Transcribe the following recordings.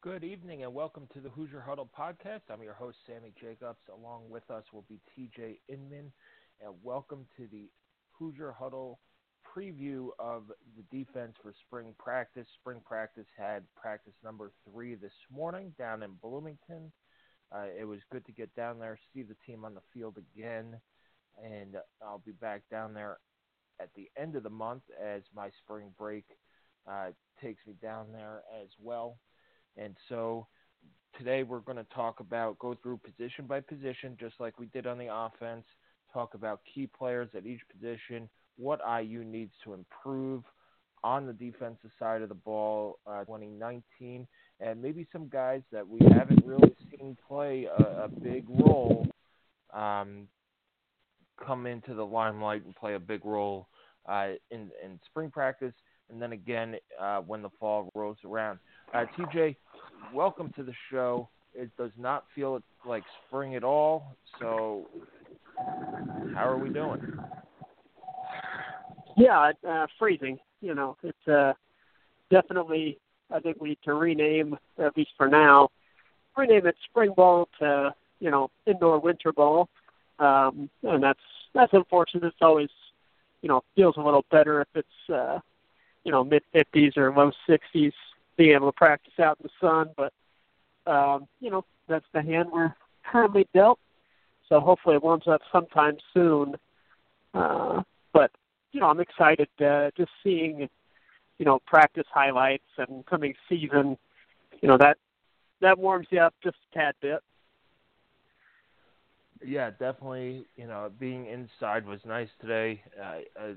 Good evening and welcome to the Hoosier Huddle podcast. I'm your host, Sammy Jacobs. Along with us will be TJ Inman. And welcome to the Hoosier Huddle preview of the defense for spring practice. Spring practice had practice number three this morning down in Bloomington. Uh, it was good to get down there, see the team on the field again, and I'll be back down there at the end of the month as my spring break uh, takes me down there as well. And so today we're going to talk about, go through position by position, just like we did on the offense, talk about key players at each position, what IU needs to improve on the defensive side of the ball uh, 2019, and maybe some guys that we haven't really seen play a, a big role um, come into the limelight and play a big role uh, in, in spring practice, and then again uh, when the fall rolls around. Uh, TJ, welcome to the show. It does not feel like spring at all. So, how are we doing? Yeah, uh, freezing. You know, it's uh, definitely. I think we need to rename, at least for now, rename it spring ball to you know indoor winter ball, um, and that's that's unfortunate. It's always you know feels a little better if it's uh, you know mid 50s or low 60s being able to practice out in the sun. But um, you know, that's the hand we're currently dealt. So hopefully it warms up sometime soon. Uh, but you know, I'm excited uh, just seeing you know practice highlights and coming season. You know that that warms you up just a tad bit. Yeah, definitely. You know, being inside was nice today. Uh, I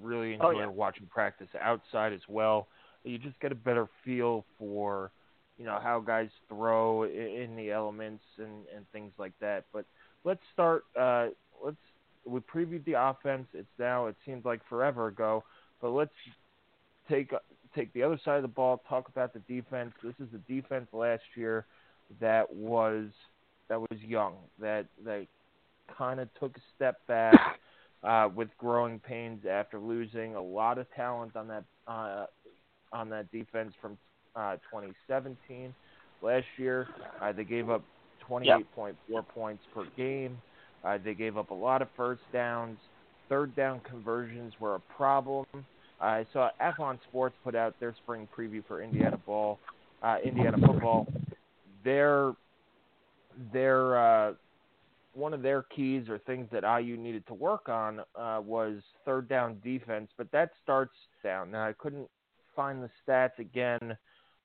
really enjoy oh, yeah. watching practice outside as well you just get a better feel for you know how guys throw in the elements and and things like that. But let's start. Uh, let's we previewed the offense. It's now it seems like forever ago, but let's take take the other side of the ball. Talk about the defense. This is the defense last year that was that was young. That that kind of took a step back. Uh, with growing pains after losing a lot of talent on that uh, on that defense from uh, 2017. Last year, uh, they gave up 28.4 yep. points per game. Uh, they gave up a lot of first downs. Third down conversions were a problem. I saw Athlon Sports put out their spring preview for Indiana ball, uh, Indiana football. Their their uh, one of their keys or things that IU needed to work on uh, was third down defense, but that starts down. Now I couldn't find the stats again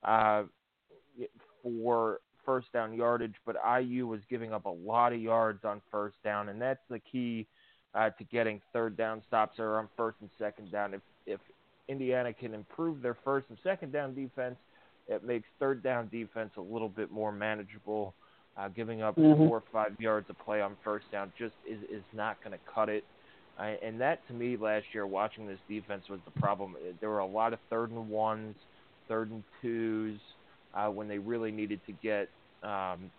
uh, for first down yardage, but IU was giving up a lot of yards on first down, and that's the key uh, to getting third down stops or on first and second down. If if Indiana can improve their first and second down defense, it makes third down defense a little bit more manageable. Uh, giving up mm-hmm. four or five yards of play on first down just is is not going to cut it. I, and that to me last year, watching this defense was the problem. There were a lot of third and ones, third and twos, uh, when they really needed to get um,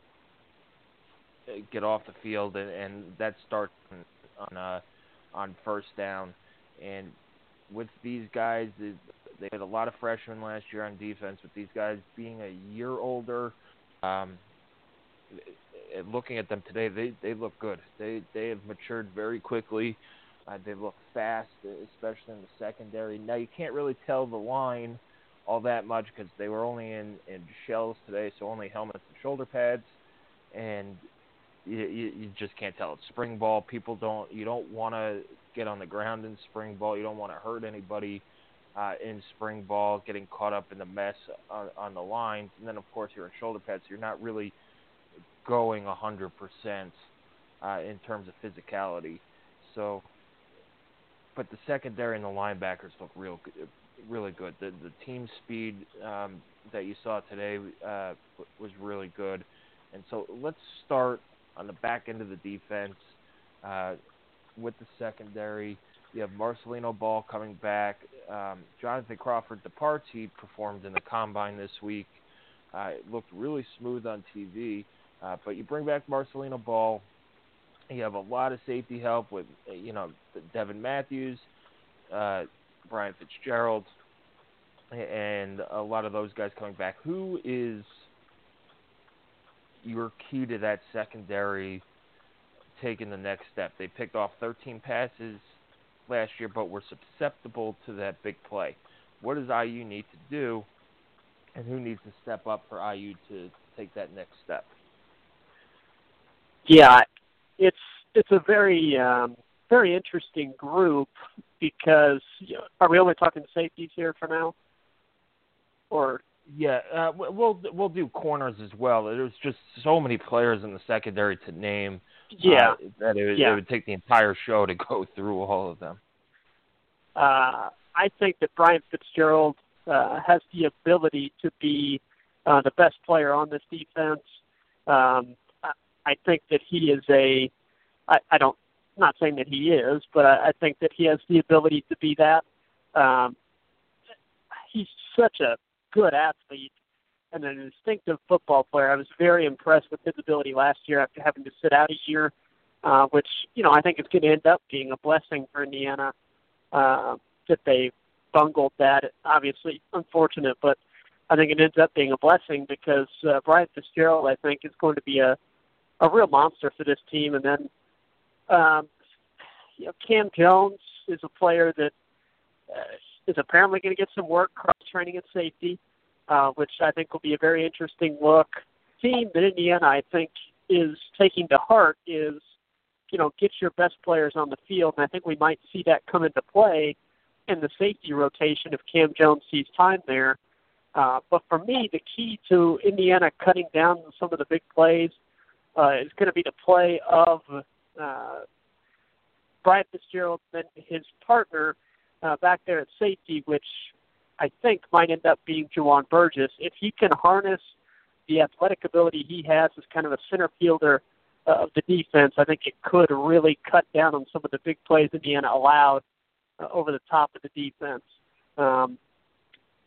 get off the field, and, and that starts on on, uh, on first down. And with these guys, they, had a lot of freshmen last year on defense. With these guys being a year older, um, looking at them today, they they look good. They they have matured very quickly. Uh, they look fast, especially in the secondary. Now you can't really tell the line all that much because they were only in in shells today, so only helmets and shoulder pads. And you, you, you just can't tell. It's spring ball. People don't. You don't want to get on the ground in spring ball. You don't want to hurt anybody uh, in spring ball, getting caught up in the mess on, on the lines. And then, of course, you're in shoulder pads. So you're not really going a hundred percent uh, in terms of physicality. So, but the secondary and the linebackers look real, really good. The the team speed um, that you saw today uh, was really good. And so let's start on the back end of the defense uh, with the secondary. You have Marcelino Ball coming back. Um, Jonathan Crawford departs. He performed in the combine this week. Uh, it looked really smooth on TV. Uh, but you bring back Marcelino Ball. You have a lot of safety help with, you know, Devon Matthews, uh, Bryant Fitzgerald, and a lot of those guys coming back. Who is your key to that secondary taking the next step? They picked off 13 passes last year, but were susceptible to that big play. What does IU need to do, and who needs to step up for IU to take that next step? Yeah, it's it's a very um, very interesting group because you know, are we only talking safeties here for now? Or yeah, uh, we'll we'll do corners as well. There's just so many players in the secondary to name. Yeah, uh, that it, yeah. it would take the entire show to go through all of them. Uh, I think that Bryant Fitzgerald uh, has the ability to be uh, the best player on this defense. Um, I think that he is a. I, I don't. Not saying that he is, but I, I think that he has the ability to be that. Um, he's such a good athlete and an instinctive football player. I was very impressed with his ability last year after having to sit out a year, uh, which you know I think is going to end up being a blessing for Indiana. Uh, that they bungled that, obviously unfortunate, but I think it ends up being a blessing because uh, Bryant Fitzgerald, I think, is going to be a a real monster for this team. And then, um, you know, Cam Jones is a player that uh, is apparently going to get some work cross training at safety, uh, which I think will be a very interesting look. Team that Indiana, I think, is taking to heart is, you know, get your best players on the field, and I think we might see that come into play in the safety rotation if Cam Jones sees time there. Uh, but for me, the key to Indiana cutting down some of the big plays uh, is going to be the play of uh, Bryant Fitzgerald and his partner uh, back there at safety, which I think might end up being Juwan Burgess. If he can harness the athletic ability he has as kind of a center fielder uh, of the defense, I think it could really cut down on some of the big plays Indiana allowed uh, over the top of the defense. Um,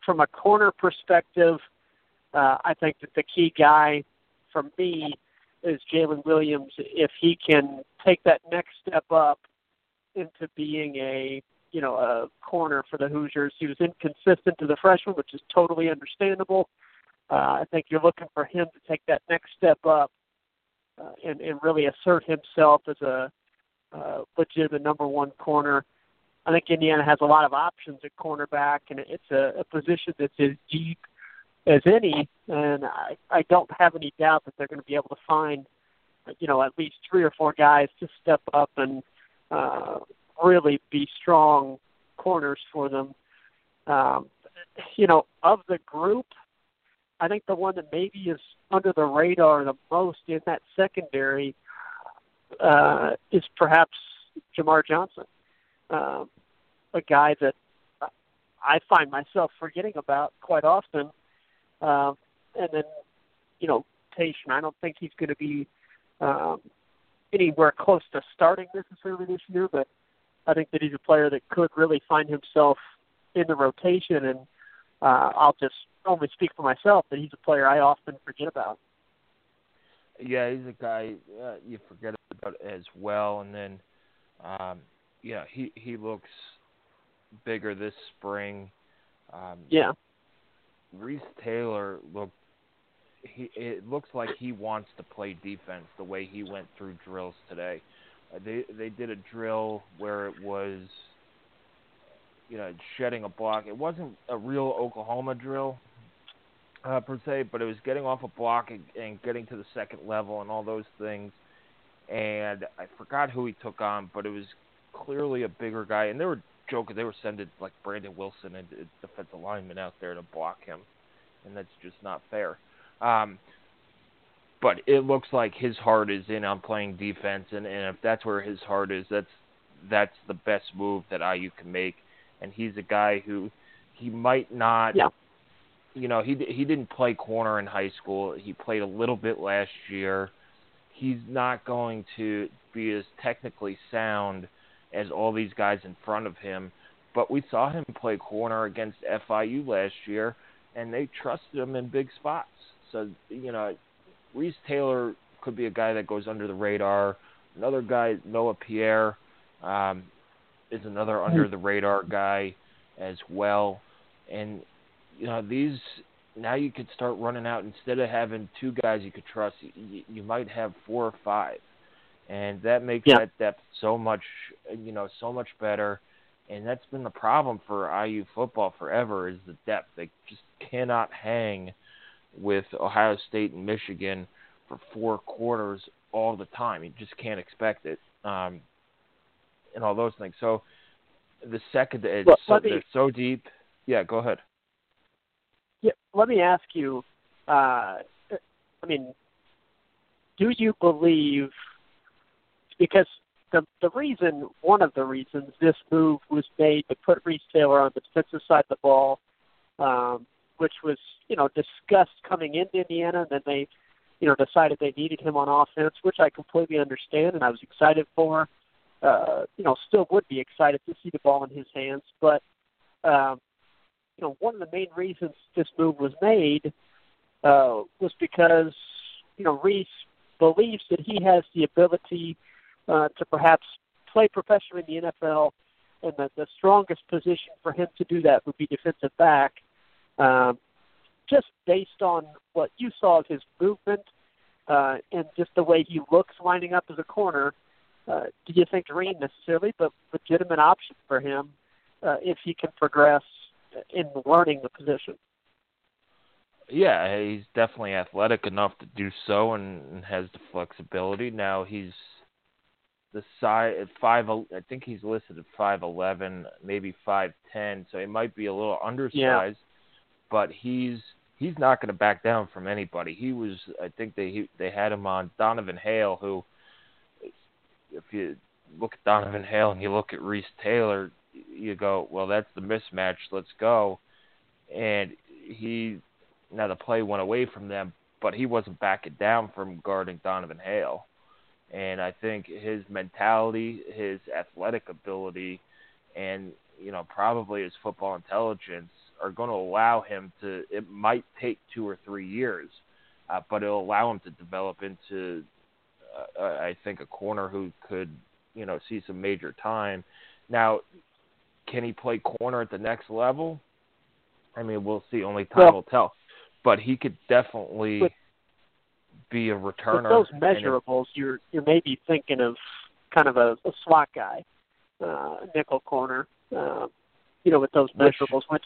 from a corner perspective, uh, I think that the key guy for me is Jaylin Williams if he can take that next step up into being a you know a corner for the Hoosiers. He was inconsistent to the freshman, which is totally understandable. Uh, I think you're looking for him to take that next step up uh, and, and really assert himself as a uh, legitimate number one corner. I think Indiana has a lot of options at cornerback, and it's a, a position that's as deep as any, and I, I don't have any doubt that they're going to be able to find, you know, at least three or four guys to step up and uh, really be strong corners for them. Um, you know, of the group, I think the one that maybe is under the radar the most in that secondary uh, is perhaps Jamar Johnson, um, a guy that I find myself forgetting about quite often um, and then, you know, Tayshon, I don't think he's going to be um, anywhere close to starting necessarily this year, but I think that he's a player that could really find himself in the rotation. And uh, I'll just only speak for myself that he's a player I often forget about. Yeah, he's a guy uh, you forget about as well. And then, um, yeah, he he looks bigger this spring. Um, yeah, Reese Taylor looked he it looks like he wants to play defense the way he went through drills today. Uh, they they did a drill where it was you know shedding a block. It wasn't a real Oklahoma drill uh, per se, but it was getting off a block and, and getting to the second level and all those things. and I forgot who he took on, but it was clearly a bigger guy, and there were joking. They were sending like Brandon Wilson and defensive lineman out there to block him, and that's just not fair. Um, but it looks like his heart is in on playing defense, and, and if that's where his heart is, that's that's the best move that IU can make. And he's a guy who he might not. Yeah. You know, he he didn't play corner in high school. He played a little bit last year. He's not going to be as technically sound as all these guys in front of him. But we saw him play corner against FIU last year, and they trusted him in big spots. So you know, Reese Taylor could be a guy that goes under the radar. Another guy, Noah Pierre, um, is another under the radar guy as well. And you know these now you could start running out instead of having two guys you could trust. You, you might have four or five, and that makes yeah. that depth so much you know so much better. And that's been the problem for IU football forever is the depth. They just cannot hang with Ohio State and Michigan for four quarters all the time. You just can't expect it, um, and all those things. So the second it's well, so, me, they're so deep. Yeah, go ahead. Yeah, let me ask you. Uh, I mean, do you believe? Because the the reason, one of the reasons this move was made to put Reese Taylor on the defensive side of the ball, um, which was you know discussed coming into Indiana, and then they you know decided they needed him on offense, which I completely understand, and I was excited for. Uh, you know, still would be excited to see the ball in his hands, but um, you know, one of the main reasons this move was made uh, was because you know Reese believes that he has the ability uh, to perhaps play professionally in the NFL, and that the strongest position for him to do that would be defensive back. Um, just based on what you saw of his movement uh, and just the way he looks lining up as a corner, uh, do you think Green necessarily, but legitimate option for him uh, if he can progress in learning the position? Yeah, he's definitely athletic enough to do so, and has the flexibility. Now he's the size at five. I think he's listed at five eleven, maybe five ten. So he might be a little undersized, yeah. but he's he's not going to back down from anybody. He was, I think they he, they had him on Donavan Hale, who, if you look at Donavan Hale and you look at Reese Taylor, you go, well, that's the mismatch. Let's go. And he now the play went away from them, but he wasn't backing down from guarding Donavan Hale. And I think his mentality, his athletic ability, and you know probably his football intelligence are going to allow him to. It might take two or three years, uh, but it'll allow him to develop into, uh, I think, a corner who could, you know, see some major time. Now, can he play corner at the next level? I mean, we'll see. Only time well, will tell. But he could definitely be a returner. With those measurables, you're you're maybe thinking of kind of a, a slot guy, uh, nickel corner. Uh, you know, with those measurables, which, which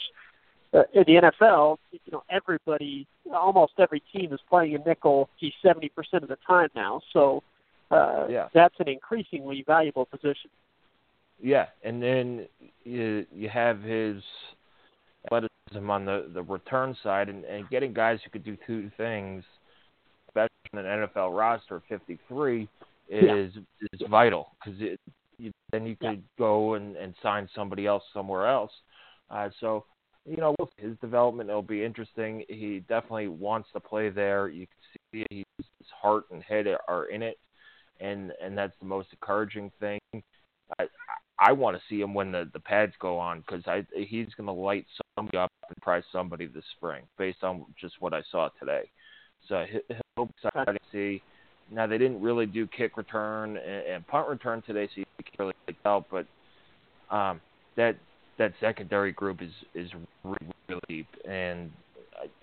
uh, in the NFL, you know, everybody, almost every team is playing a nickel. He's seventy percent of the time now, so uh, yeah. that's an increasingly valuable position. Yeah, and then you you have his athleticism on the the return side, and, and getting guys who could do two things, especially in an NFL roster 53, is yeah. is vital because you, then you could yeah. go and and sign somebody else somewhere else. Uh, so you know his development will be interesting. He definitely wants to play there. You can see his heart and head are in it, and and that's the most encouraging thing. I, I want to see him when the the pads go on because I he's going to light somebody up and prize somebody this spring based on just what I saw today. So excited to see. Now they didn't really do kick return and, and punt return today, so you can't really tell. But um, that that secondary group is is really, really deep, and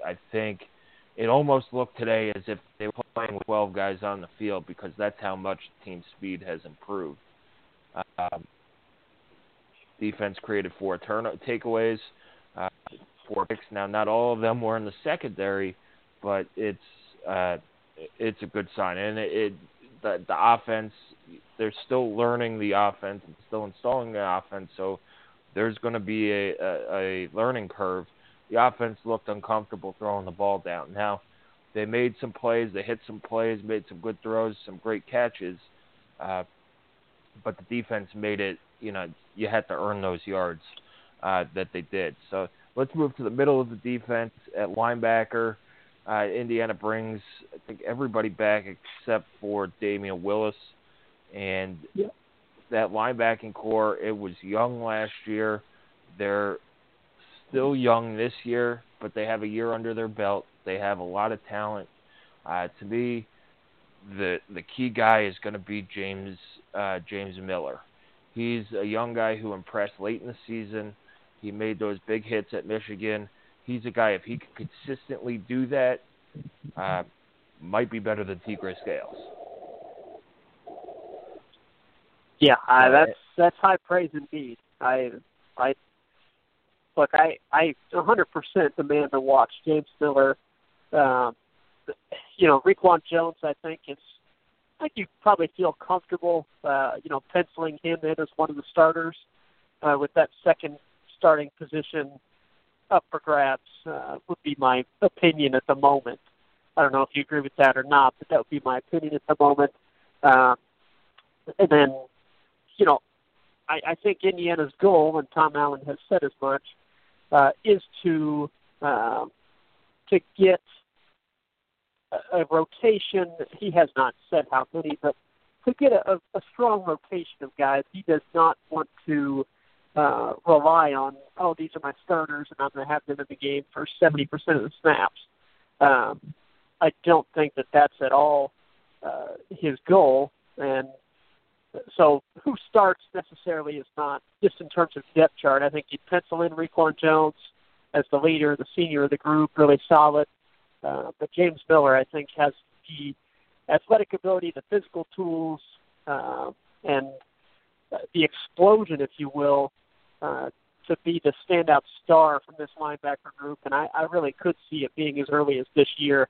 I, I think it almost looked today as if they were playing with 12 guys on the field because that's how much team speed has improved. Um, defense created four turn takeaways, uh, four picks. Now, not all of them were in the secondary, but it's uh, it's a good sign, and it, it the the offense. They're still learning the offense and still installing the offense, so there's going to be a, a, a learning curve. The offense looked uncomfortable throwing the ball down. Now, they made some plays, they hit some plays, made some good throws, some great catches, uh, but the defense made it. You know, you had to earn those yards uh, that they did. So let's move to the middle of the defense at linebacker. Uh, Indiana brings, I think, everybody back except for Damion Willis, and yep. that linebacking core. It was young last year. They're still young this year, but they have a year under their belt. They have a lot of talent. Uh, to me, the the key guy is going to be James uh, James Miller. He's a young guy who impressed late in the season. He made those big hits at Michigan he's a guy if he could consistently do that, uh, might be better than Tegray Scales. Yeah, uh, that's that's high praise indeed. I I look, I I 100% demand to watch James Miller. Um, you know, Reakwon Jones. I think it's. I think you probably feel comfortable, uh, you know, penciling him in as one of the starters uh, with that second starting position up for grabs. Uh, would be my opinion at the moment. I don't know if you agree with that or not, but that would be my opinion at the moment. Um, and then, you know, I, I think Indiana's goal, and Tom Allen has said as much, uh, is to um, to get a, a rotation. He has not said how many, but to get a, a strong rotation of guys. He does not want to uh, rely on, oh, these are my starters, and I'm going to have them in the game for 70% of the snaps. Um, I don't think that that's at all uh, his goal. And so who starts necessarily is not, just in terms of depth chart, I think you'd pencil in Reakwon Jones as the leader, the senior of the group, really solid. Uh, but James Miller, I think, has the athletic ability, the physical tools, uh, and the explosion, if you will, uh, to be the standout star from this linebacker group, and I, I really could see it being as early as this year.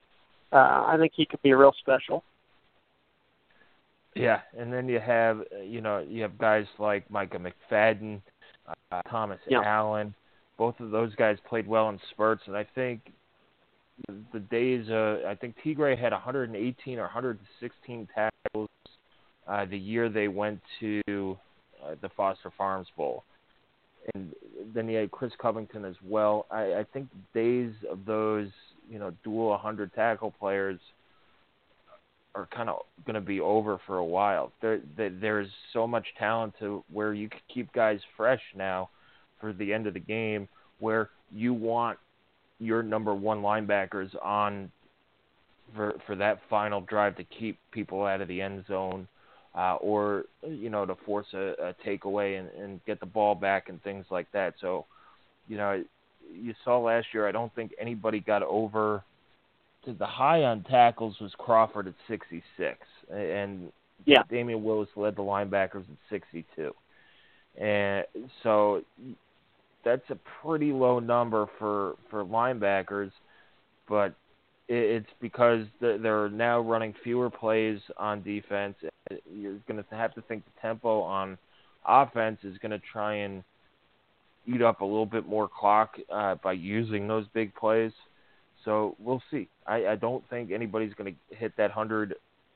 Uh, I think he could be real special. Yeah, and then you have you know you have guys like Micah McFadden, uh, Thomas yeah. Allen. Both of those guys played well in spurts, and I think the days. Uh, I think Tegray had 118 or 116 tackles uh, the year they went to uh, the Foster Farms Bowl and then you had Chris Covington as well. I, I think the days of those, you know, dual 100 tackle players are kind of going to be over for a while. There, there, there's so much talent to where you can keep guys fresh now for the end of the game, where you want your number one linebackers on for for that final drive to keep people out of the end zone uh, or you know to force a, a takeaway and, and get the ball back and things like that. So, you know, you saw last year. I don't think anybody got over. To the high on tackles was Crawford at 66, and yeah, Damion Willis led the linebackers at 62, and so that's a pretty low number for for linebackers, but it's because they're now running fewer plays on defense. You're going to have to think the tempo on offense is going to try and eat up a little bit more clock uh, by using those big plays. So we'll see. I, I don't think anybody's going to hit that hundred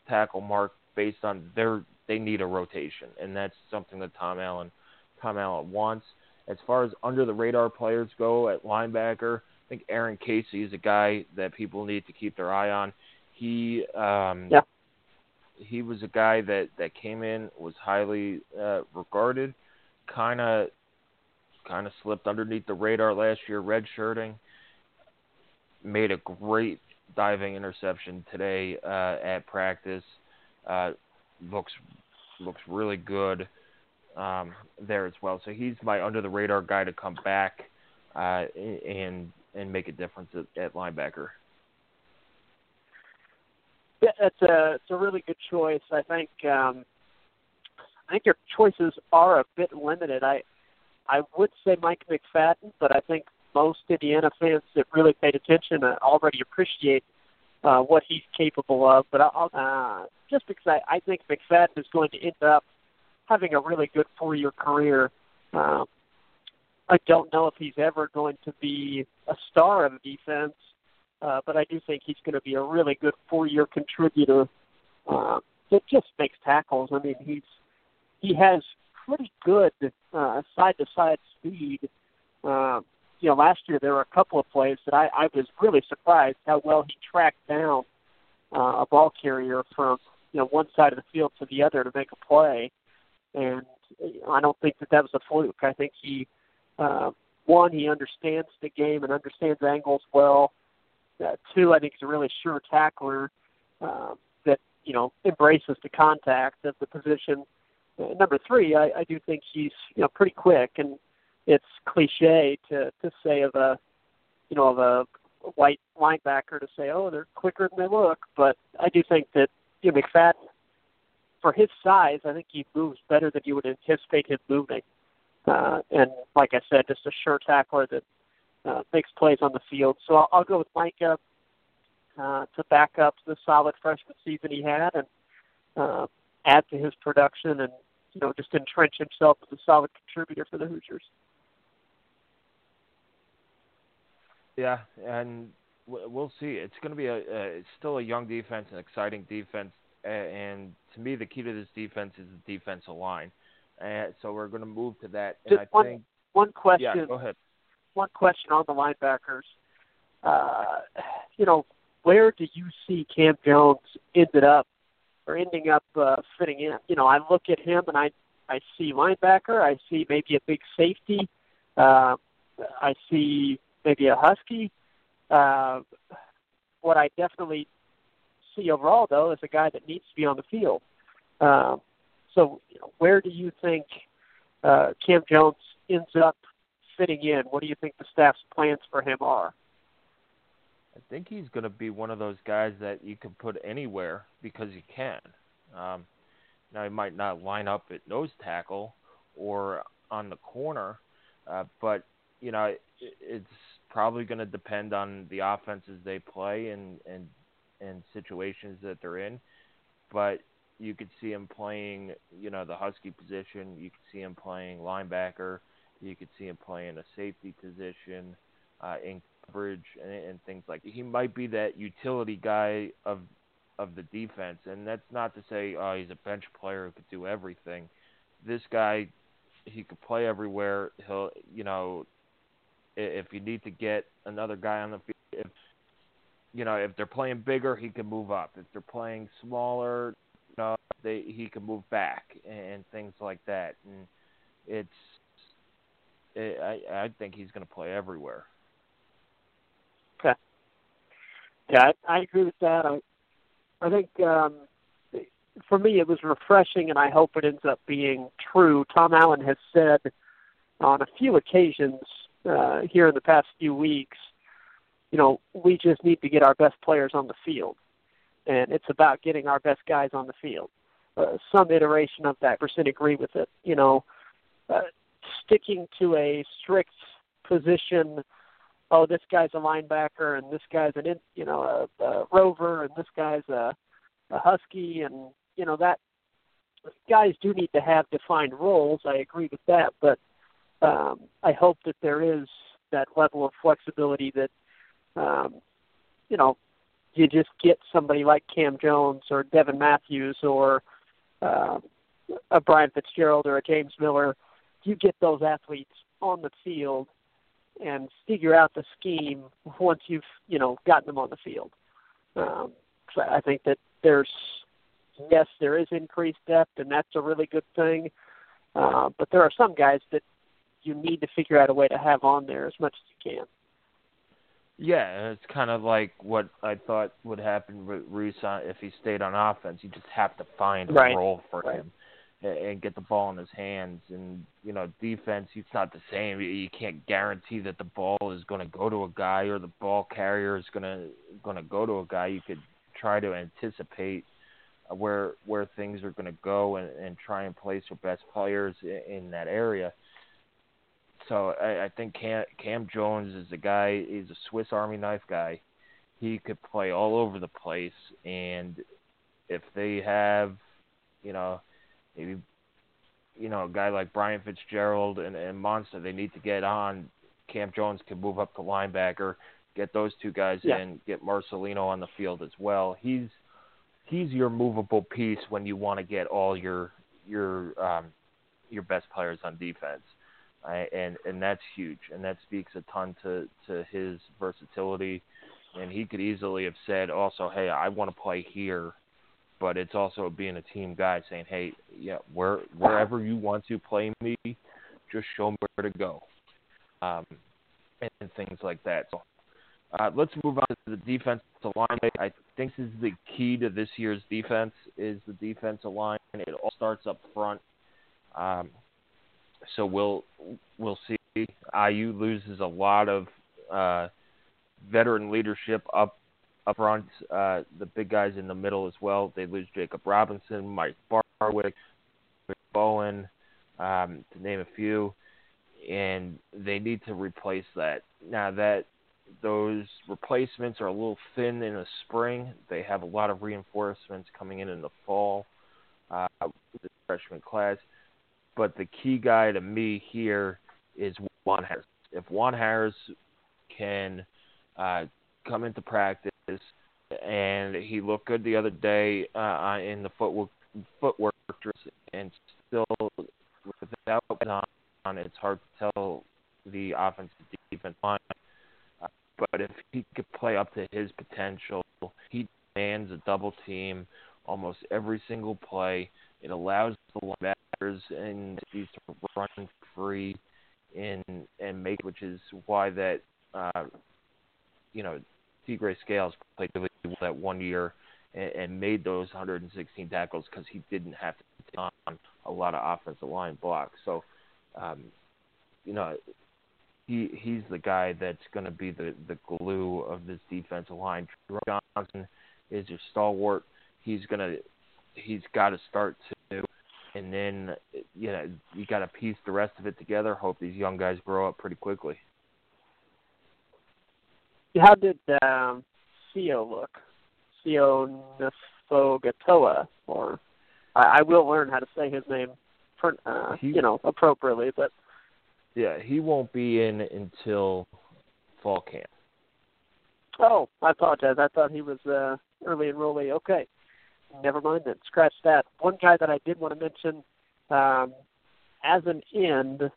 tackle mark based on their they need a rotation, and that's something that Tom Allen Tom Allen wants. As far as under the radar players go at linebacker, think Aaron Casey is a guy that people need to keep their eye on. He um yeah. he was a guy that that came in was highly uh, regarded, kind of kind of slipped underneath the radar last year, redshirting. Made a great diving interception today uh, at practice. Uh, looks looks really good um, there as well. So he's my under the radar guy to come back uh, and and make a difference at, at linebacker. Yeah, it's a it's a really good choice. I think um, I think your choices are a bit limited. I I would say Mike McFadden, but I think most Indiana fans that really paid attention already appreciate uh, what he's capable of. But I'll, uh, just because I, I think McFadden is going to end up having a really good four-year career. Um, I don't know if he's ever going to be a star of defense, uh, but I do think he's going to be a really good four-year contributor. Uh, that just makes tackles. I mean, he's he has pretty good uh, side-to-side speed. Uh, you know, last year there were a couple of plays that I, I was really surprised how well he tracked down uh, a ball carrier from you know one side of the field to the other to make a play, and I don't think that that was a fluke. I think he uh, one he understands the game and understands angles well. Uh, two, I think he's a really sure tackler uh, that you know embraces the contact of the position. Uh, number three, I, I do think he's you know pretty quick, and it's cliche to to say of a you know of a white linebacker to say, oh, they're quicker than they look, but I do think that you know, McFadden, for his size, I think he moves better than you would anticipate him moving. Uh, and like I said, just a sure tackler that uh, makes plays on the field. So I'll, I'll go with Micah uh, to back up the solid freshman season he had and uh, add to his production and you know just entrench himself as a solid contributor for the Hoosiers. Yeah, and we'll see. It's going to be a, a still a young defense, an exciting defense, and to me, the key to this defense is the defensive line. And so we're going to move to that. And Just I one, think one question. Yeah, go ahead. One question on the linebackers. Uh, you know, where do you see Cam Jones ended up or ending up uh, fitting in? You know, I look at him and I I see linebacker. I see maybe a big safety. Uh, I see maybe a husky. Uh, what I definitely see overall, though, is a guy that needs to be on the field. Um, so, you know, where do you think uh, Cam Jones ends up fitting in? What do you think the staff's plans for him are? I think he's going to be one of those guys that you can put anywhere because he can. Um, now he might not line up at nose tackle or on the corner, uh, but you know it, it's probably going to depend on the offenses they play and and and situations that they're in. But you could see him playing, you know, the Husky position. You could see him playing linebacker. You could see him playing a safety position uh, in coverage and, and things like. That. He might be that utility guy of of the defense, and that's not to say oh, he's a bench player who could do everything. This guy, he could play everywhere. He'll, you know, if you need to get another guy on the field, if you know if they're playing bigger, he can move up. If they're playing smaller, they he can move back and things like that. And it's, it, I I think he's going to play everywhere. Okay. Yeah, I, I agree with that. I I think um, for me it was refreshing, and I hope it ends up being true. Tom Allen has said on a few occasions uh, here in the past few weeks, you know, we just need to get our best players on the field, and it's about getting our best guys on the field. Uh, some iteration of that percent agree with it. You know, uh, sticking to a strict position. Oh, this guy's a linebacker, and this guy's an in, you know a, a rover, and this guy's a, a husky, and you know that guys do need to have defined roles. I agree with that, but um, I hope that there is that level of flexibility that um, you know you just get somebody like Cam Jones or Devon Matthews or uh, a Bryant Fitzgerald or a James Miller. You get those athletes on the field and figure out the scheme once you've you know gotten them on the field. Um, so I think that there's yes, there is increased depth, and that's a really good thing. Uh, but there are some guys that you need to figure out a way to have on there as much as you can. Yeah, it's kind of like what I thought would happen with Reese if he stayed on offense. You just have to find a right. role for right. him and get the ball in his hands. And you know, defense, it's not the same. You can't guarantee that the ball is going to go to a guy or the ball carrier is going to going to go to a guy. You could try to anticipate where where things are going to go and, and try and place your best players in, in that area so I, I think Cam, Cam Jones is a guy. He's a Swiss Army knife guy. he could play all over the place, and if they have, you know, maybe, you know, a guy like Bryant Fitzgerald and, and Monster, they need to get on. Cam Jones can move up to linebacker, get those two guys yeah. in, get Marcelino on the field as well. He's he's your movable piece when you want to get all your your um, your best players on defense, uh, and and that's huge, and that speaks a ton to to his versatility. And he could easily have said also, hey, I want to play here, but it's also being a team guy saying, hey, yeah, where wherever you want to play me, just show me where to go, um, and, and things like that. So uh, let's move on to the defensive line. I think this is the key to this year's defense is the defensive line. It all starts up front. Um, so we'll we'll see. IU loses a lot of uh, veteran leadership up up front. Uh, the big guys in the middle as well. They lose Jacob Robinson, Mike Barwick, Bowen, um, to name a few, and they need to replace that. Now that those replacements are a little thin in the spring. They have a lot of reinforcements coming in in the fall uh, with the freshman class. But the key guy to me here is Juan Harris. If Juan Harris can uh, come into practice and he looked good the other day uh, in the footwork, footwork and still without on, it's hard to tell the offensive defense line but if he could play up to his potential, he demands a double team almost every single play. It allows the linebackers and these to run free and and make, which is why that uh, you know Tegray Scales played really well that one year and, and made those 116 tackles because he didn't have to take on a lot of offensive line blocks. So, um, you know, he he's the guy that's going to be the the glue of this defensive line. Johnson is your stalwart. He's gonna he's got to start too, and then you know you got to piece the rest of it together. Hope these young guys grow up pretty quickly. How did um, Sio look? Sio Nofoagatoto'a, or I, I will learn how to say his name, for, uh, he, you know, appropriately, but yeah, he won't be in until fall camp. Oh, I apologize. I thought he was uh, early enrollee. Okay, never mind then. Scratch that. One guy that I did want to mention um, as an end,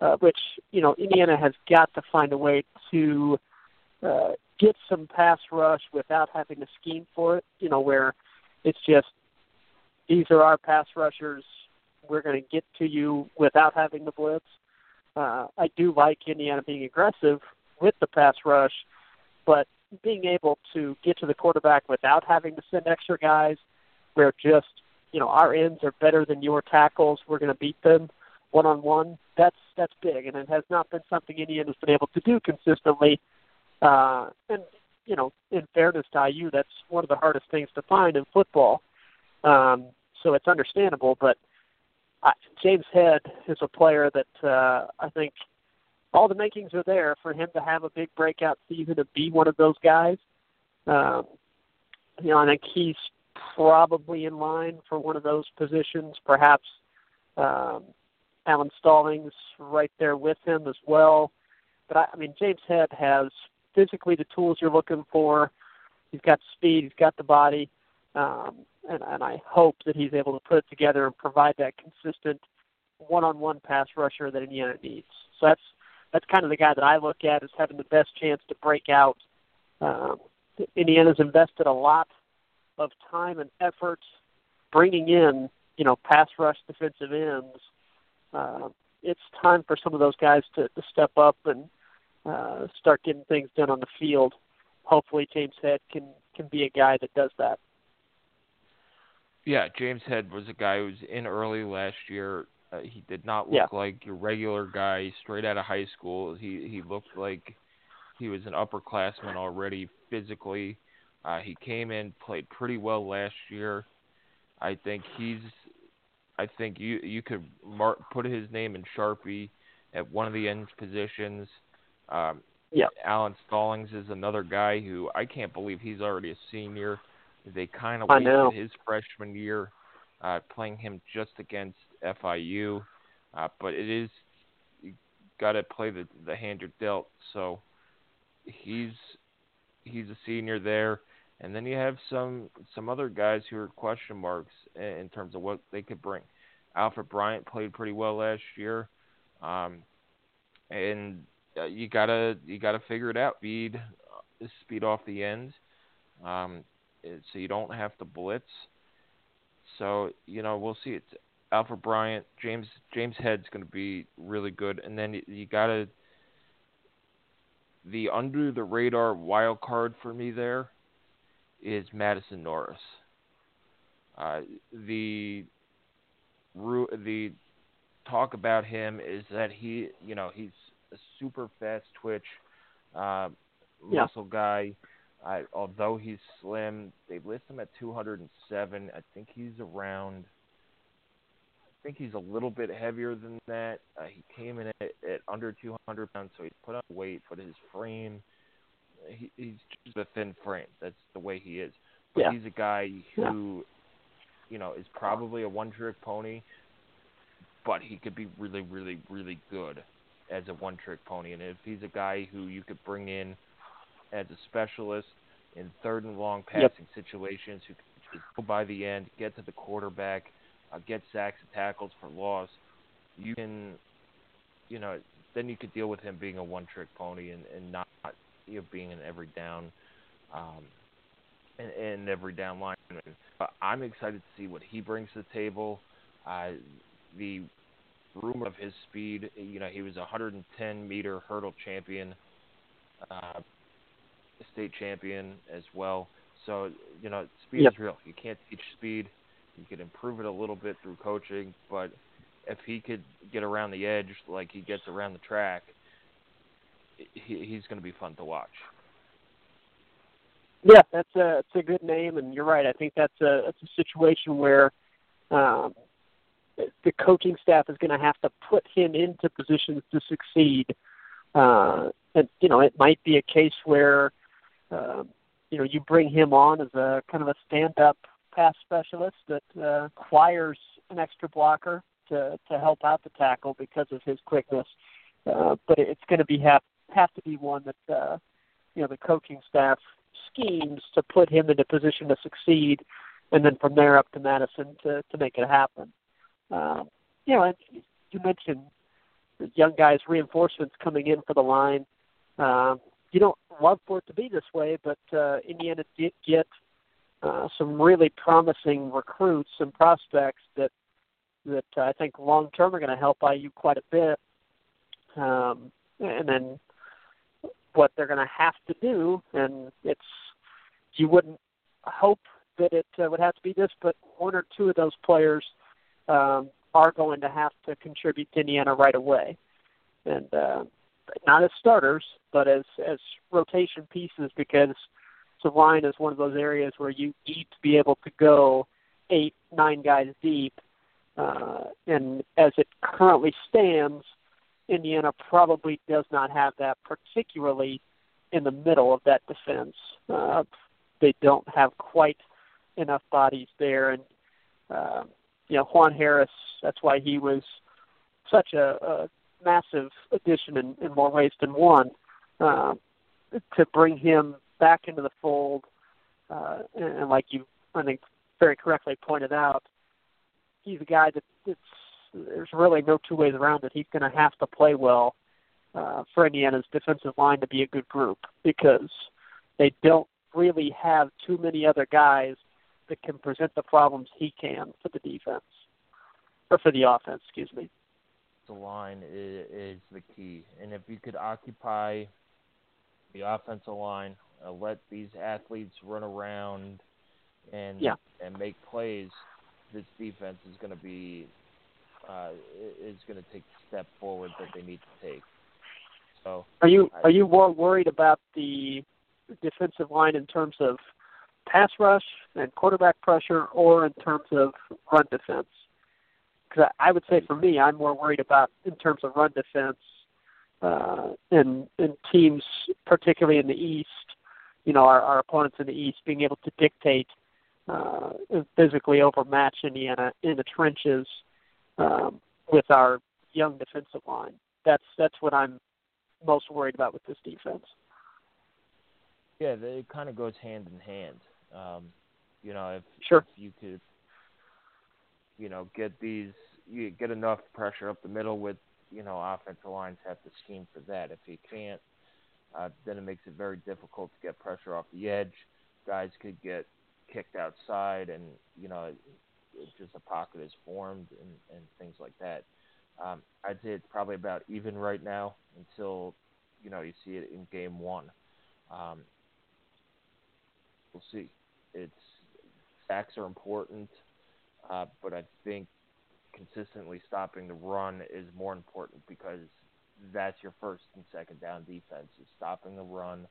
uh, which you know Indiana has got to find a way to uh, get some pass rush without having to scheme for it. You know where it's just these are our pass rushers. We're going to get to you without having the blitz uh, I do like Indiana being aggressive with the pass rush, but being able to get to the quarterback without having to send extra guys, where just you know our ends are better than your tackles, we're going to beat them one on one. That's that's big, and it has not been something Indiana's been able to do consistently. Uh, and you know, in fairness to IU, that's one of the hardest things to find in football. Um, so it's understandable, but I, James Head is a player that uh, I think all the makings are there for him to have a big breakout season to be one of those guys. Um, you know, I think he's probably in line for one of those positions. Perhaps um, Alan Stallings right there with him as well. But I, I mean, James Head has physically the tools you're looking for. He's got speed. He's got the body. Um, and, and I hope that he's able to put it together and provide that consistent one-on-one pass rusher that Indiana needs. So that's that's kind of the guy that I look at as having the best chance to break out. Um, Indiana's invested a lot of time and effort bringing in, you know, pass rush defensive ends. Uh, it's time for some of those guys to, to step up and uh, start getting things done on the field. Hopefully, James Head can can be a guy that does that. Yeah, James Head was a guy who was in early last year. Uh, he did not look yeah. like your regular guy straight out of high school. He he looked like he was an upperclassman already physically. Uh, he came in, played pretty well last year. I think he's. I think you you could mark, put his name in Sharpie at one of the end positions. Um, Yeah. Alan Stallings is another guy who I can't believe he's already a senior. They kind of wasted his freshman year uh, playing him just against FIU, uh, but it is you got to play the the hand you're dealt. So he's he's a senior there, and then you have some some other guys who are question marks in, in terms of what they could bring. Alfred Bryant played pretty well last year, um, and uh, you gotta you gotta figure it out. Speed uh, speed off the end, um, so you don't have to blitz. So you know we'll see. It's Alfred Bryant, James James Head's going to be really good, and then you, you gotta the under the radar wild card for me there is Madison Norris. Uh, the the talk about him is that he, you know, he's a super fast twitch uh, Yeah. muscle guy. I, although he's slim, they list him at 207. I think he's around. I think he's a little bit heavier than that. Uh, he came in at, at under 200 pounds, so he's put on weight, but his frame, he, he's just a thin frame. That's the way he is. But Yeah. he's a guy who, you know, is probably a one-trick pony, but he could be really, really, really good as a one-trick pony. And if he's a guy who you could bring in as a specialist in third and long passing Yep. situations, who could go by the end, get to the quarterback, uh, get sacks and tackles for loss, you can, you know, then you could deal with him being a one-trick pony and, and not, you know, being an every down, um, and, and every down lineman. Uh, I'm excited to see what he brings to the table. Uh, the rumor of his speed, you know, he was a 110 meter hurdle champion, uh, state champion as well. So, you know, speed Yep. is real. You can't teach speed. You can improve it a little bit through coaching, but if he could get around the edge like he gets around the track, he, he's going to be fun to watch. Yeah, that's a it's a good name, and you're right. I think that's a that's a situation where um, the coaching staff is going to have to put him into positions to succeed. Uh, and you know, it might be a case where um, you know you bring him on as a kind of a stand-up pass specialist that uh, requires an extra blocker to to help out the tackle because of his quickness. Uh, but it's going to be have have to be one that uh, you know the coaching staff schemes to put him in a position to succeed, and then from there up to Madison to to make it happen. Um, you know, you mentioned young guys reinforcements coming in for the line. Um, you don't love for it to be this way, but uh, Indiana did get uh, some really promising recruits and prospects that that uh, I think long term are going to help IU quite a bit. Um, and then what they're going to have to do, and it's you wouldn't hope that it uh, would have to be this, but one or two of those players um, are going to have to contribute to Indiana right away, and uh, not as starters, but as as rotation pieces because the line is one of those areas where you need to be able to go eight, nine guys deep. Uh, and as it currently stands, Indiana probably does not have that, particularly in the middle of that defense. Uh, they don't have quite enough bodies there, and uh, you know Juan Harris. That's why he was such a, a massive addition in, in more ways than one. Uh, to bring him back into the fold, uh, and, and like you, I think, very correctly pointed out, he's a guy that it's there's really no two ways around it. He's going to have to play well uh, for Indiana's defensive line to be a good group because they don't really have too many other guys that can present the problems he can for the defense or for the offense. Excuse me. The line is, is the key, and if you could occupy the offensive line, uh, let these athletes run around and Yeah. and make plays, this defense is going to be uh, is going to take the step forward that they need to take. So Are you I- are you more worried about the defensive line in terms of pass rush and quarterback pressure, or in terms of run defense? Because I I would say for me, I'm more worried about in terms of run defense uh, and and teams, particularly in the East, you know, our, our opponents in the East being able to dictate uh, physically overmatch Indiana in the trenches um, with our young defensive line. That's that's what I'm most worried about with this defense. Yeah, it kind of goes hand in hand. Um, you know, if sure. if you could, you know, get these, you get enough pressure up the middle with, you know, offensive lines have to scheme for that. If you can't, uh, then it makes it very difficult to get pressure off the edge. Guys could get kicked outside, and you know, it, just a pocket is formed and and things like that. Um, I'd say it's probably about even right now until you know you see it in game one. Um, we'll see. It's sacks are important, uh, but I think consistently stopping the run is more important because that's your first and second down defense is stopping the run,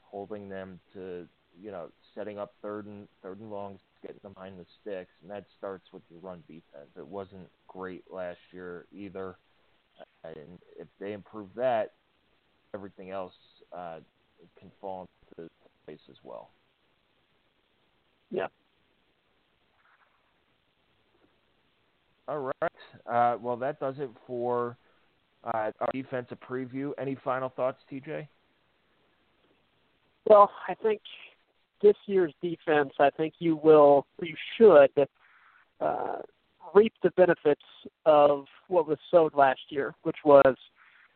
holding them to you know setting up third and third and longs, getting them behind the sticks, and that starts with your run defense. It wasn't great last year either, and if they improve that, everything else uh, can fall into place as well. Yeah. All right. Uh, well, that does it for uh, our defensive preview. Any final thoughts, TJ? Well, I think this year's defense, I think you will, you should uh, reap the benefits of what was sowed last year, which was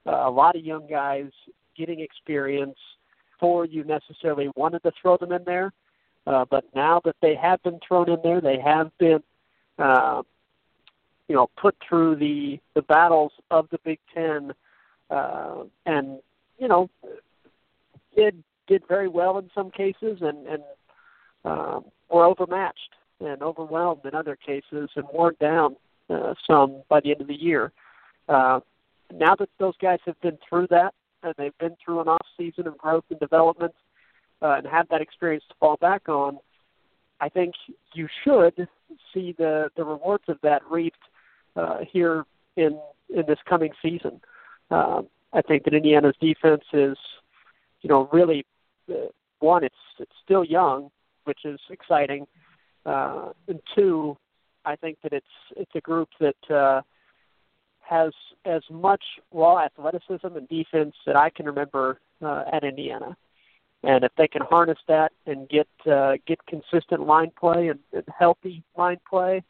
uh, a lot of young guys getting experience before you necessarily wanted to throw them in there. Uh, but now that they have been thrown in there, they have been, uh, you know, put through the the battles of the Big Ten, uh, and you know, did did very well in some cases, and and um, were overmatched and overwhelmed in other cases, and worn down uh, some by the end of the year. Uh, now that those guys have been through that, and they've been through an off season of growth and development, uh, and have that experience to fall back on, I think you should see the the rewards of that reaped uh, here in in this coming season. Um, I think that Indiana's defense is, you know, really uh, one. It's it's still young, which is exciting, uh, and two, I think that it's it's a group that uh, has as much raw athleticism and defense that I can remember uh, at Indiana. And if they can harness that and get uh, get consistent line play and, and healthy line play,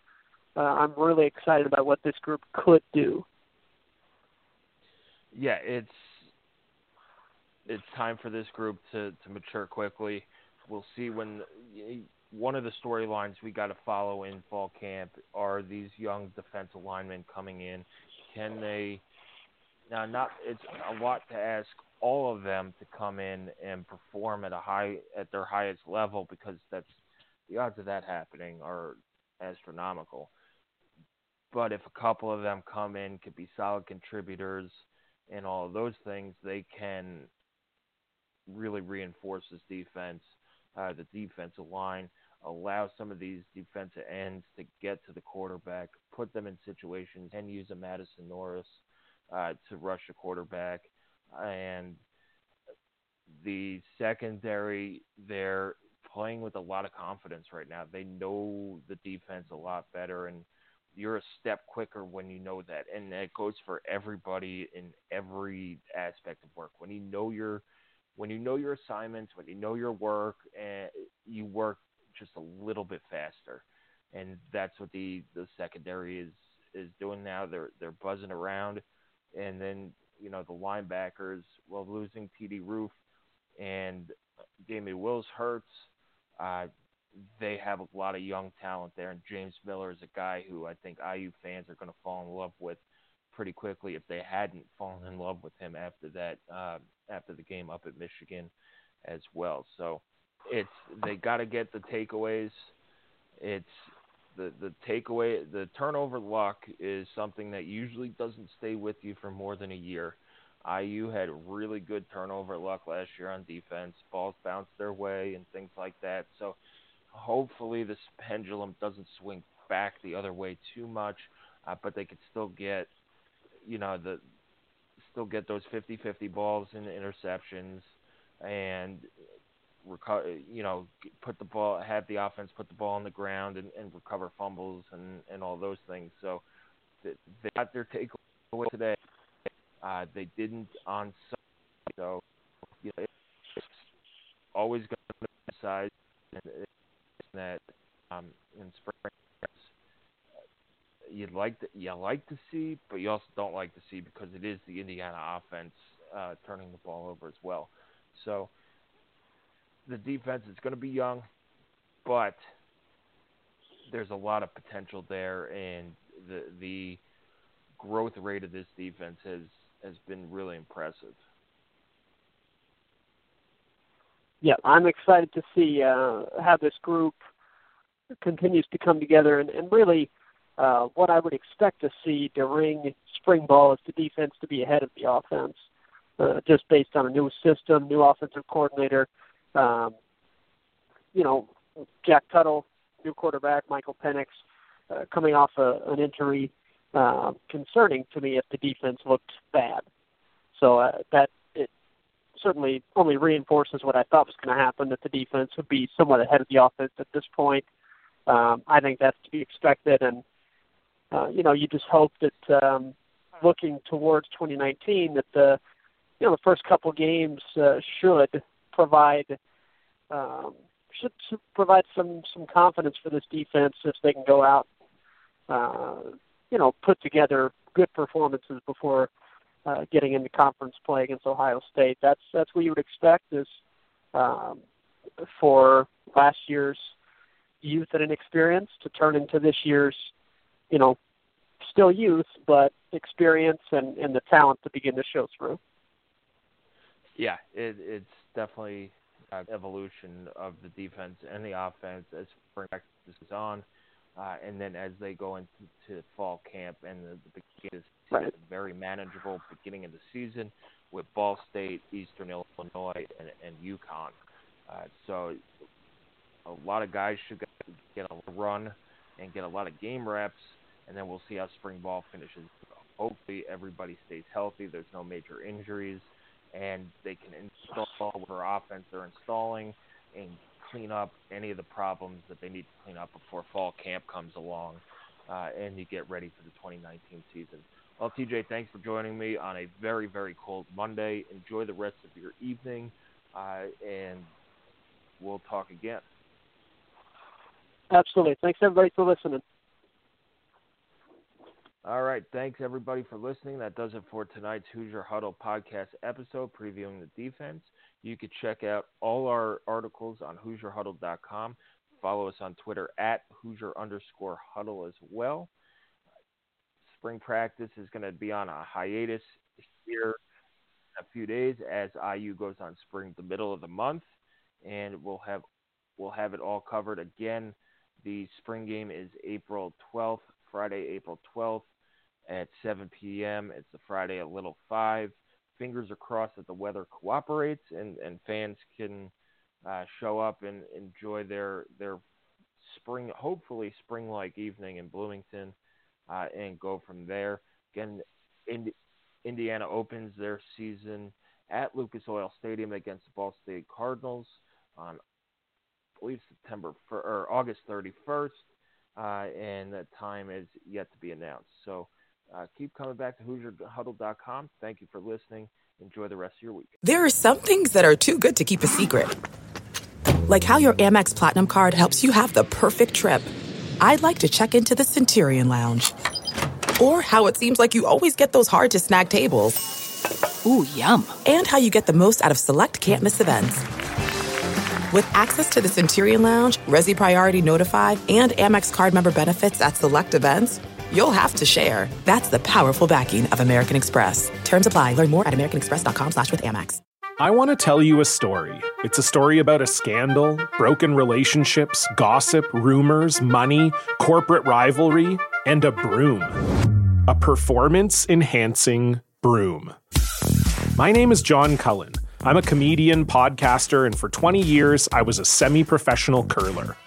uh, I'm really excited about what this group could do. Yeah, it's it's time for this group to to mature quickly. We'll see when one of the storylines we got to follow in fall camp are these young defensive linemen coming in. Can they now? Not it's a lot to ask all of them to come in and perform at a high at their highest level because that's the odds of that happening are astronomical. But if a couple of them come in, could be solid contributors and all of those things, they can really reinforce this defense, uh, the defensive line, allow some of these defensive ends to get to the quarterback, put them in situations, and use a Madison Norris uh, to rush the quarterback and the secondary they're playing with a lot of confidence right now. They know the defense a lot better and you're a step quicker when you know that. And that goes for everybody in every aspect of work. When you know your when you know your assignments, when you know your work, and you work just a little bit faster. And that's what the the secondary is is doing now. They're they're buzzing around, and then you know, the linebackers, well, losing TD Roof and Damien Wills hurts. Uh, they have a lot of young talent there, and James Miller is a guy who I think IU fans are going to fall in love with pretty quickly if they hadn't fallen in love with him after that uh, after the game up at Michigan as well. So it's they got to get the takeaways. It's the the takeaway the turnover luck is something that usually doesn't stay with you for more than a year. IU had really good turnover luck last year on defense. Balls bounced their way and things like that. So hopefully this pendulum doesn't swing back the other way too much, uh, but they could still get you know the still get those 50-50 balls and interceptions, and recover, you know, put the ball, have the offense put the ball on the ground and, and recover fumbles and and all those things. So they got their takeaway today. Uh, they didn't on Sunday, so you know, it's always going to size that um, in spring you'd like to you like to see, but you also don't like to see because it is the Indiana offense uh, turning the ball over as well. So the defense is going to be young, but there's a lot of potential there, and the the growth rate of this defense has has been really impressive. Yeah, I'm excited to see uh, how this group continues to come together, and, and really, uh, what I would expect to see during spring ball is the defense to be ahead of the offense, uh, just based on a new system, new offensive coordinator. Um, you know, Jack Tuttle, new quarterback, Michael Penix, uh, coming off a, an injury, uh, concerning to me if the defense looked bad. So uh, that certainly only reinforces what I thought was going to happen that the defense would be somewhat ahead of the offense at this point. Um, I think that's to be expected, and uh, you know, you just hope that um, looking towards 2019 that the you know the first couple games uh, should provide um, should, provide some some confidence for this defense if they can go out, uh, you know, put together good performances before uh, getting into conference play against Ohio State. That's that's what you would expect is um, for last year's youth and inexperience to turn into this year's, you know, still youth but experience and, and the talent to begin to show through. Yeah, it, it's definitely uh, evolution of the defense and the offense as practice is on, uh, and then as they go into to fall camp and the, the beginning right. very manageable beginning of the season with Ball State, Eastern Illinois, and, and UConn. Uh, so a lot of guys should get a run and get a lot of game reps, and then we'll see how spring ball finishes. Hopefully, everybody stays healthy. There's no major injuries and they can install whatever offense they're installing and clean up any of the problems that they need to clean up before fall camp comes along uh, and you get ready for the 2019 season. Well, TJ, thanks for joining me on a very, very cold Monday. Enjoy the rest of your evening, uh, and we'll talk again. Absolutely. Thanks, everybody, for listening. All right. Thanks, everybody, for listening. That does it for tonight's Hoosier Huddle podcast episode previewing the defense. You can check out all our articles on HoosierHuddle.com. Follow us on Twitter at Hoosier underscore huddle as well. Spring practice is going to be on a hiatus here in a few days as IU goes on spring the middle of the month, and we'll have we'll have it all covered again. The spring game is April 12th, Friday, April 12th at 7 p.m. It's the Friday at Little Five. Fingers are crossed that the weather cooperates and, and fans can uh, show up and enjoy their their spring, hopefully spring-like evening in Bloomington, uh, and go from there. Again, Indiana opens their season at Lucas Oil Stadium against the Ball State Cardinals on, I believe, September or August 31st, uh, and the time is yet to be announced. So uh, keep coming back to HoosierHuddle.com. Thank you for listening. Enjoy the rest of your week. There are some things that are too good to keep a secret, like how your Amex Platinum card helps you have the perfect trip. I'd like to check into the Centurion Lounge, or how it seems like you always get those hard to snag tables. Ooh, yum! And how you get the most out of select can't miss events. With access to the Centurion Lounge, Resy Priority Notified, and Amex card member benefits at select events you'll have to share. That's the powerful backing of American Express. Terms apply. Learn more at americanexpress.com slash with Amex. I want to tell you a story. It's a story about a scandal, broken relationships, gossip, rumors, money, corporate rivalry, and a broom. A performance enhancing broom. My name is John Cullen. I'm a comedian, podcaster, and for 20 years, I was a semi professional curler.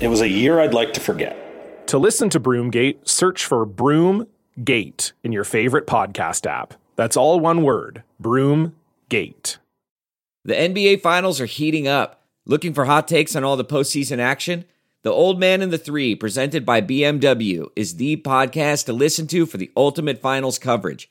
It was a year I'd like to forget. To listen to Broomgate, search for Broomgate in your favorite podcast app. That's all one word Broomgate. The NBA Finals are heating up. Looking for hot takes on all the postseason action? The Old Man and the Three, presented by BMW, is the podcast to listen to for the ultimate finals coverage.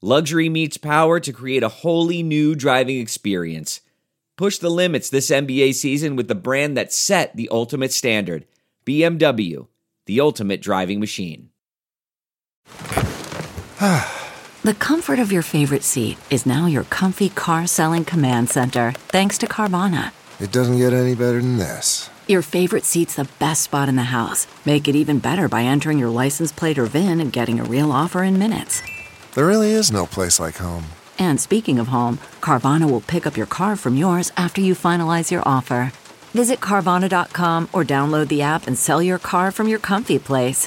Luxury meets power to create a wholly new driving experience. Push the limits this NBA season with the brand that set the ultimate standard BMW, the ultimate driving machine. the comfort of your favorite seat is now your comfy car selling command center, thanks to Carvana. It doesn't get any better than this. Your favorite seat's the best spot in the house. Make it even better by entering your license plate or VIN and getting a real offer in minutes. There really is no place like home. And speaking of home, Carvana will pick up your car from yours after you finalize your offer. Visit Carvana.com or download the app and sell your car from your comfy place.